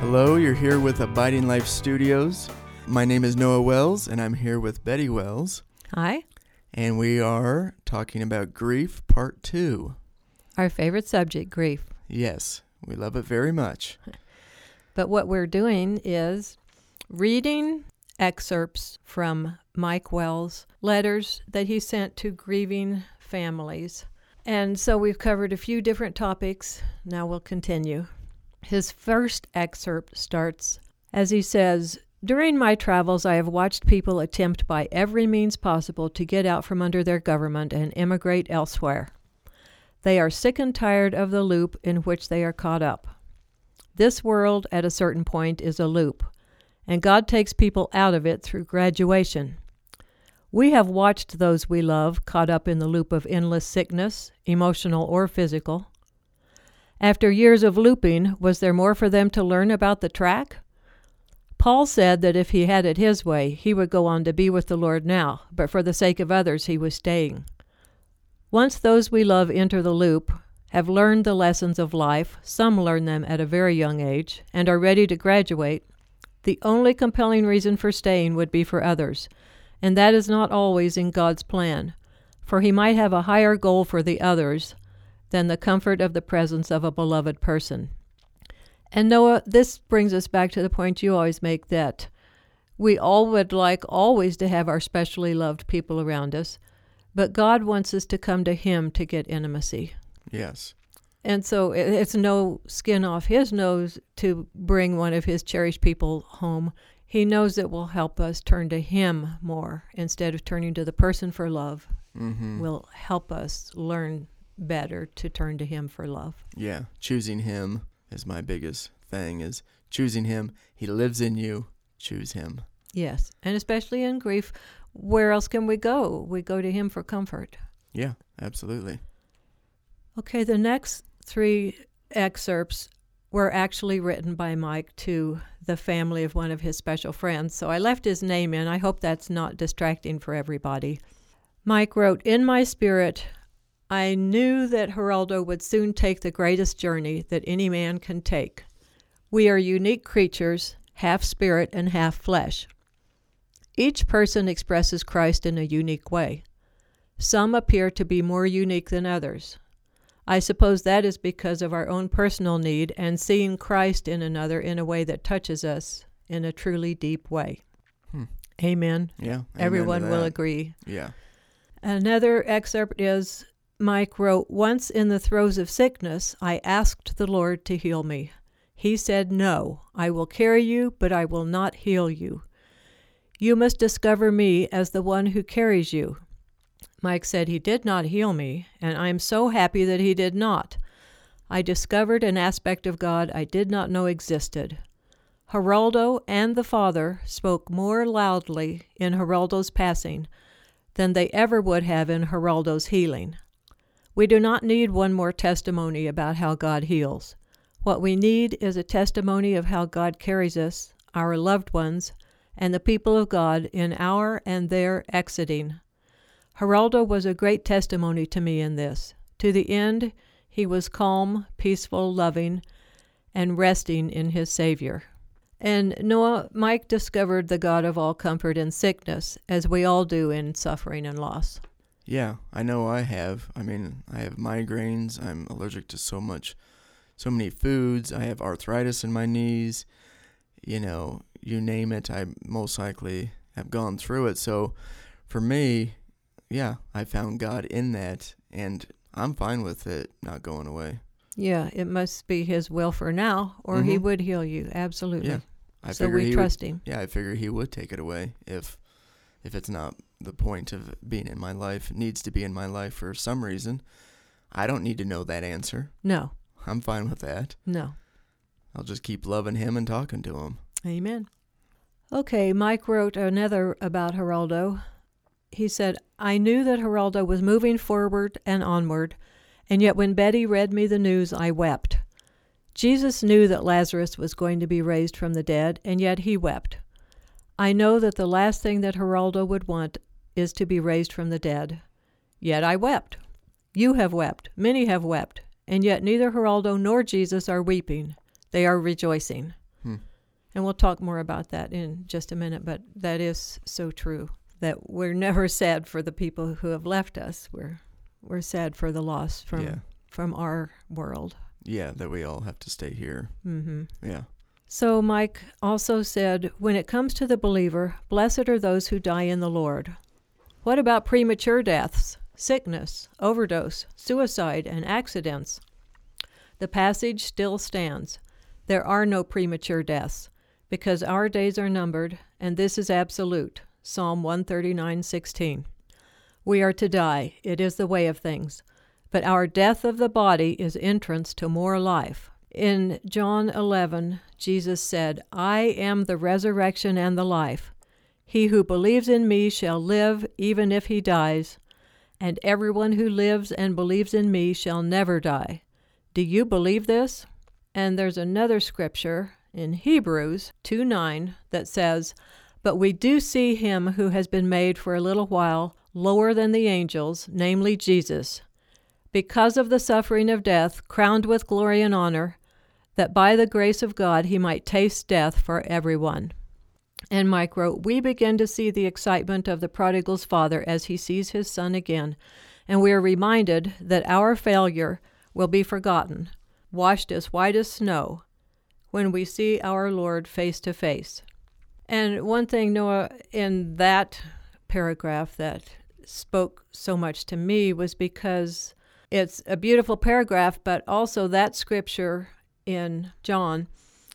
Hello, you're here with Abiding Life Studios. My name is Noah Wells, and I'm here with Betty Wells, Hi. and we are talking about grief part two. Our favorite subject, grief. Yes, we love it very much. But what we're doing is reading excerpts from Mike Wells' letters that he sent to grieving families. And so we've covered a few different topics. Now we'll continue. His first excerpt starts as he says, During my travels, I have watched people attempt by every means possible to get out from under their government and immigrate elsewhere. They are sick and tired of the loop in which they are caught up. This world, at a certain point, is a loop, and God takes people out of it through graduation. We have watched those we love caught up in the loop of endless sickness, emotional or physical. After years of looping, was there more for them to learn about the track? Paul said that if he had it his way, he would go on to be with the Lord now, but for the sake of others, he was staying. Once those we love enter the loop, have learned the lessons of life, some learn them at a very young age, and are ready to graduate, the only compelling reason for staying would be for others, and that is not always in God's plan, for He might have a higher goal for the others than the comfort of the presence of a beloved person. And Noah, this brings us back to the point you always make that we all would like always to have our specially loved people around us, but God wants us to come to Him to get intimacy. Yes. And so it's no skin off his nose to bring one of his cherished people home. He knows it will help us turn to him more instead of turning to the person for love. Mm-hmm. Will help us learn better to turn to him for love. Yeah, choosing him is my biggest thing is choosing him. He lives in you. Choose him. Yes, and especially in grief, where else can we go? We go to him for comfort. Yeah, absolutely. Okay, the next three excerpts were actually written by Mike to the family of one of his special friends. So I left his name in. I hope that's not distracting for everybody. Mike wrote, In my spirit, I knew that Geraldo would soon take the greatest journey that any man can take. We are unique creatures, half spirit and half flesh. Each person expresses Christ in a unique way. Some appear to be more unique than others. I suppose that is because of our own personal need and seeing Christ in another in a way that touches us in a truly deep way. Hmm. Amen. Yeah. amen Everyone will agree. Yeah. Another excerpt is Mike wrote, Once in the throes of sickness, I asked the Lord to heal me. He said, No, I will carry you, but I will not heal you. You must discover me as the one who carries you. Mike said he did not heal me, and I am so happy that he did not. I discovered an aspect of God I did not know existed. Geraldo and the Father spoke more loudly in Geraldo's passing than they ever would have in Geraldo's healing. We do not need one more testimony about how God heals. What we need is a testimony of how God carries us, our loved ones, and the people of God in our and their exiting. Geraldo was a great testimony to me in this. To the end, he was calm, peaceful, loving, and resting in his Savior. And Noah, Mike discovered the God of all comfort in sickness, as we all do in suffering and loss. Yeah, I know I have. I mean, I have migraines. I'm allergic to so much, so many foods. I have arthritis in my knees. You know, you name it, I most likely have gone through it. So for me, yeah, I found God in that, and I'm fine with it not going away. Yeah, it must be His will for now, or He Mhm. would heal you. Absolutely. Yeah, I so we he trust Him. Yeah, I figure He would take it away if if it's not the point of being in my life. Needs to be in my life for some reason. I don't need to know that answer. No, I'm fine with that. no. I'll just keep loving him and talking to him. Amen. Okay, Mike wrote another about Geraldo. He said, I knew that Geraldo was moving forward and onward, and yet when Betty read me the news, I wept. Jesus knew that Lazarus was going to be raised from the dead, and yet he wept. I know that the last thing that Geraldo would want is to be raised from the dead. Yet I wept. You have wept, many have wept, and yet neither Geraldo nor Jesus are weeping. They are rejoicing. Hmm. And we'll talk more about that in just a minute, but that is so true that we're never sad for the people who have left us. We're we're sad for the loss from yeah. from our world. Yeah, that we all have to stay here. Mm-hmm. Yeah. So Mike also said, when it comes to the believer, blessed are those who die in the Lord. What about premature deaths, sickness, overdose, suicide, and accidents? The passage still stands. There are no premature deaths, because our days are numbered, and this is absolute. Psalm 139:16. We are to die. It is the way of things. But our death of the body is entrance to more life. In John 11, Jesus said, I am the resurrection and the life. He who believes in me shall live even if he dies, and everyone who lives and believes in me shall never die. Do you believe this? And there's another scripture in Hebrews 2 9 that says, But we do see him who has been made for a little while lower than the angels, namely Jesus, because of the suffering of death, crowned with glory and honor, that by the grace of God he might taste death for everyone. And Mike wrote, We begin to see the excitement of the prodigal's father as he sees his son again, and we are reminded that our failure will be forgotten, washed as white as snow, when we see our Lord face to face. And one thing, Noah, in that paragraph that spoke so much to me was because it's a beautiful paragraph, but also that scripture in John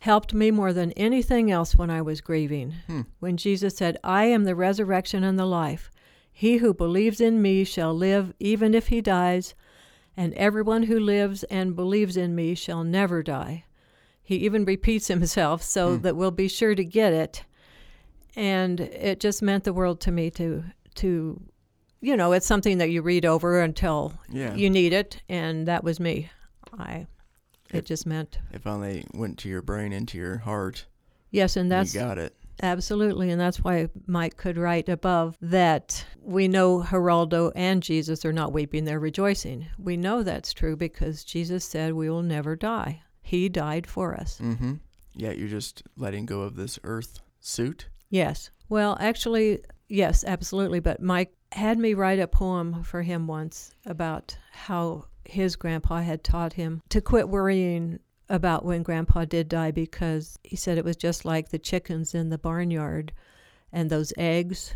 helped me more than anything else when I was grieving. Hmm. When Jesus said, I am the resurrection and the life. He who believes in me shall live even if he dies, and everyone who lives and believes in me shall never die. He even repeats himself so Hmm. that we'll be sure to get it. And it just meant the world to me to to you know, it's something that you read over until Yeah. you need it and that was me. I it just meant it finally went to your brain, into your heart. yes, and that's you got it. Absolutely, and that's why Mike could write above that we know Geraldo and Jesus are not weeping, they're rejoicing. We know that's true because Jesus said we will never die. He died for us. Mm-hmm. Yeah, you're just letting go of this earth suit. Yes. Well, actually, yes, absolutely. But Mike had me write a poem for him once about how his grandpa had taught him to quit worrying about when grandpa did die because he said it was just like the chickens in the barnyard and those eggs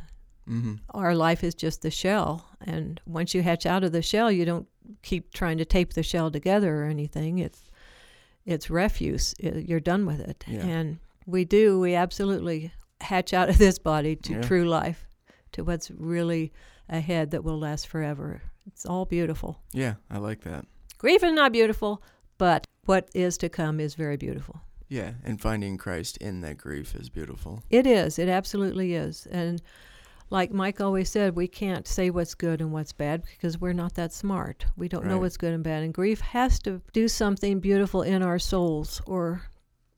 Mm-hmm. our life is just the shell and once you hatch out of the shell you don't keep trying to tape the shell together or anything it's it's refuse you're done with it Yeah. and we do we absolutely hatch out of this body to Yeah. true life to what's really ahead that will last forever it's all beautiful Yeah, I like that. grief is not beautiful but what is to come is very beautiful Yeah, and finding Christ in that grief is beautiful. It is. It absolutely is. And like Mike always said, we can't say what's good and what's bad because we're not that smart. We don't know what's good and bad. And grief has to do something beautiful in our souls, or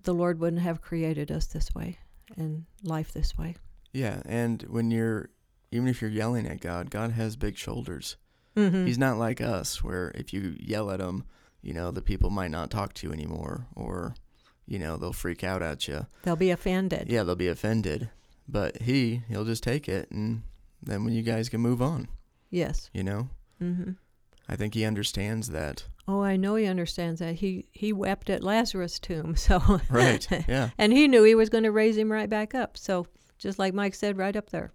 the Lord wouldn't have created us this way and life this way. Yeah, and when you're, even if you're yelling at God, God has big shoulders. Mm-hmm. He's not like us, where if you yell at him, you know, the people might not talk to you anymore, or, you know, they'll freak out at you. They'll be offended. Yeah, they'll be offended. But he, he'll just take it, and then when you guys can move on, Yes. you know? Mm-hmm. I think he understands that. Oh, I know he understands that. He he wept at Lazarus' tomb, so Right. Yeah. and he knew he was going to raise him right back up. So, just like Mike said, right up there.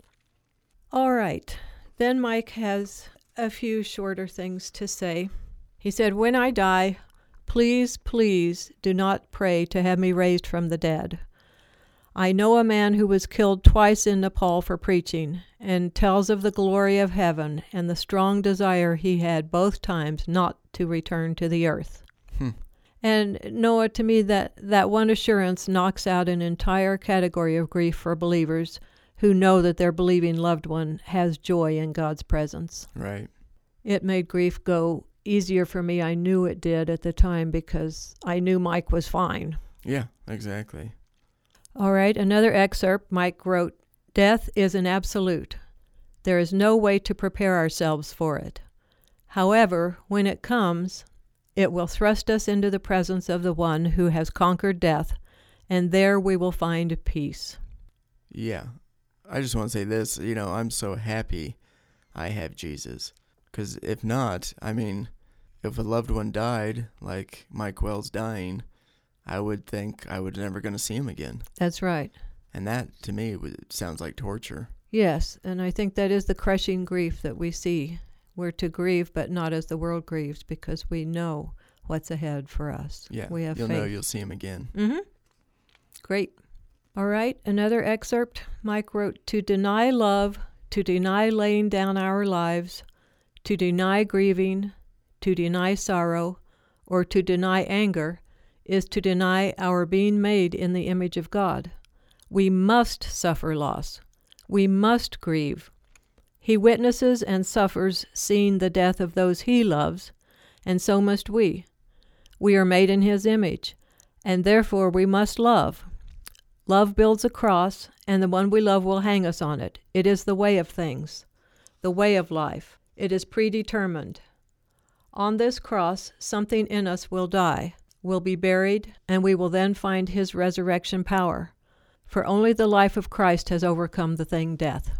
All right. Then Mike has a few shorter things to say. He said, When I die, please, please do not pray to have me raised from the dead. I know a man who was killed twice in Nepal for preaching, and tells of the glory of heaven and the strong desire he had both times not to return to the earth. Hmm. And Noah, to me, that, that one assurance knocks out an entire category of grief for believers who know that their believing loved one has joy in God's presence. Right. It made grief go easier for me. I knew it did at the time because I knew Mike was fine. Yeah, exactly. All right, another excerpt. Mike wrote Death is an absolute. There is no way to prepare ourselves for it. However, when it comes, it will thrust us into the presence of the one who has conquered death and there we will find peace. Yeah. I just want to say this, you know, I'm so happy I have Jesus. Because if not, I mean, if a loved one died, like Mike Wells dying, I would think I would never going to see him again. That's right. And that, to me, sounds like torture. Yes, and I think that is the crushing grief that we see. We're to grieve, but not as the world grieves, because we know what's ahead for us. Yeah. we have you'll faith. know you'll see him again. Mm-hmm. Great. All right, another excerpt. Mike wrote To deny love, to deny laying down our lives, to deny grieving, to deny sorrow, or to deny anger is to deny our being made in the image of God. We must suffer loss. We must grieve. He witnesses and suffers seeing the death of those he loves, and so must we. We are made in his image, and therefore we must love. Love builds a cross, and the one we love will hang us on it. It is the way of things, the way of life. It is predetermined. On this cross, something in us will die, will be buried, and we will then find his resurrection power. For only the life of Christ has overcome the thing death.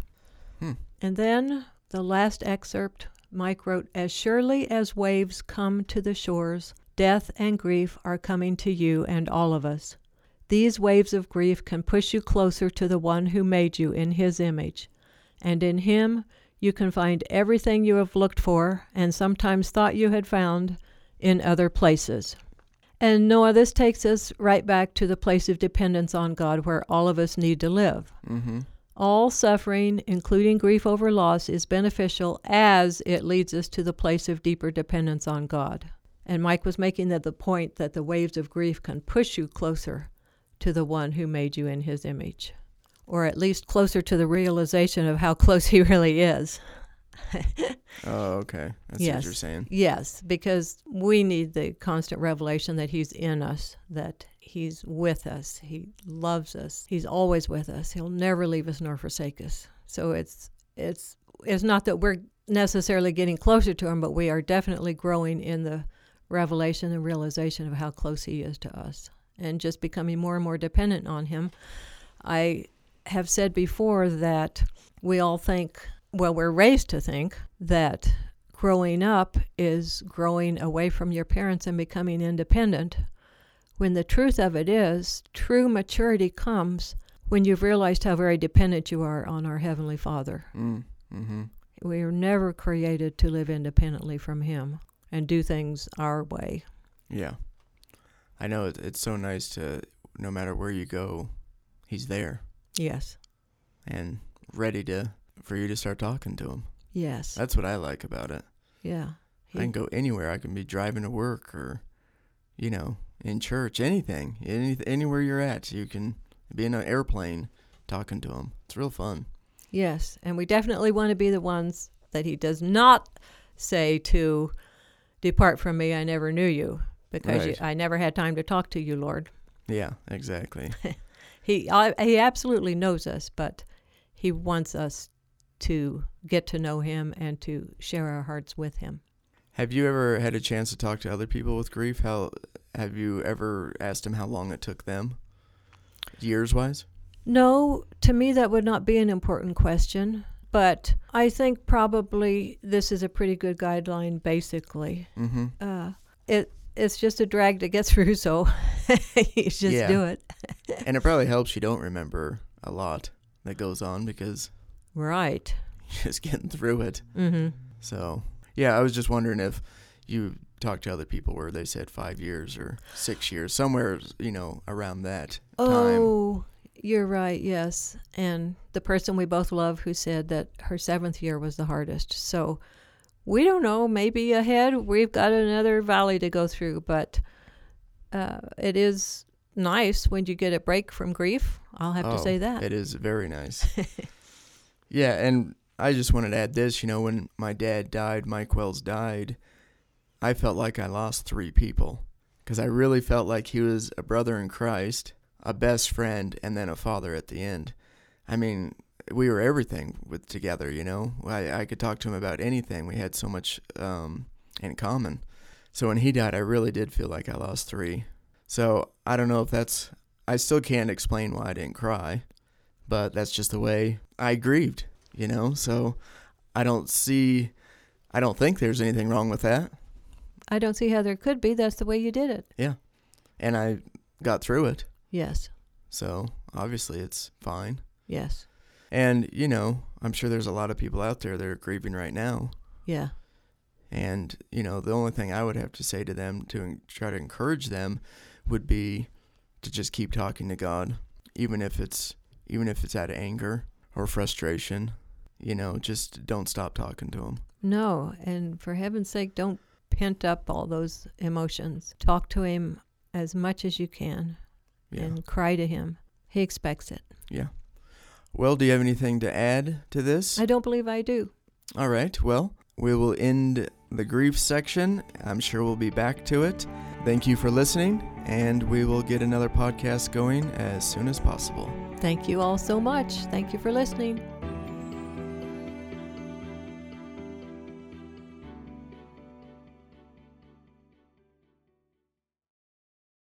Hmm. And then the last excerpt Mike wrote As surely as waves come to the shores, death and grief are coming to you and all of us. These waves of grief can push you closer to the one who made you in his image, and in him you can find everything you have looked for and sometimes thought you had found in other places. And Noah, this takes us right back to the place of dependence on God where all of us need to live. Mm-hmm. All suffering, including grief over loss, is beneficial as it leads us to the place of deeper dependence on God. And Mike was making that the point that the waves of grief can push you closer to the one who made you in his image, or at least closer to the realization of how close he really is. Oh, okay. That's Yes. what you're saying. Yes, because we need the constant revelation that He's in us, that He's with us, He loves us, He's always with us. He'll never leave us nor forsake us. So it's it's it's not that we're necessarily getting closer to Him, but we are definitely growing in the revelation and realization of how close He is to us, and just becoming more and more dependent on Him. I have said before that we all think, well, we're raised to think that growing up is growing away from your parents and becoming independent. When the truth of it is, true maturity comes when you've realized how very dependent you are on our Heavenly Father. Mm. Mm-hmm. We are never created to live independently from Him and do things our way. Yeah. I know it, it's so nice to, no matter where you go, he's there Yes. and ready to, for you to start talking to him. Yes. That's what I like about it. yeah. I can go anywhere. I can be driving to work or, you know, in church, anything, any, anywhere you're at. You can be in an airplane talking to him. It's real fun. Yes, and we definitely want to be the ones that he does not say to depart from me, I never knew you, because you, I never had time to talk to you, Lord. Yeah, exactly. He I, he absolutely knows us, but he wants us to get to know him and to share our hearts with him. have you ever had a chance to talk to other people with grief? How have you ever asked them how long it took them, years wise? No, to me that would not be an important question, but I think probably this is a pretty good guideline basically. Mm-hmm. Uh it it's just a drag to get through, so you just Yeah. do it. and it probably helps you don't remember a lot that goes on because Right. you're just getting through it. Mhm. So yeah, I was just wondering if you talked to other people where they said five years or six years, somewhere you know around that time. Oh, you're right. Yes, and the person we both love who said that her seventh year was the hardest. So we don't know. Maybe ahead we've got another valley to go through, but uh, it is nice when you get a break from grief. I'll have to Oh, say that. It is very nice. yeah, and I just wanted to add this. You know, when my dad died, Mike Wells died, I felt like I lost three people because I really felt like he was a brother in Christ, a best friend, and then a father at the end. I mean, we were everything with together. You know, I I could talk to him about anything. We had so much um, in common. So when he died, I really did feel like I lost three. So I don't know if that's I still can't explain why I didn't cry, but that's just the way I grieved, you know? So I don't see, I don't think there's anything wrong with that. I don't see how there could be. That's the way you did it. Yeah. And I got through it. Yes. So obviously it's fine. Yes. And, you know, I'm sure there's a lot of people out there that are grieving right now. Yeah. And, you know, the only thing I would have to say to them to try to encourage them would be to just keep talking to God, even if it's even if it's out of anger or frustration. You know, just don't stop talking to him. No. And for heaven's sake, don't pent up all those emotions. Talk to him as much as you can Yeah. and cry to him. He expects it. yeah. Well, do you have anything to add to this? I don't believe I do. All right. Well, we will end the grief section. I'm sure we'll be back to it. Thank you for listening, and we will get another podcast going as soon as possible. Thank you all so much. Thank you for listening.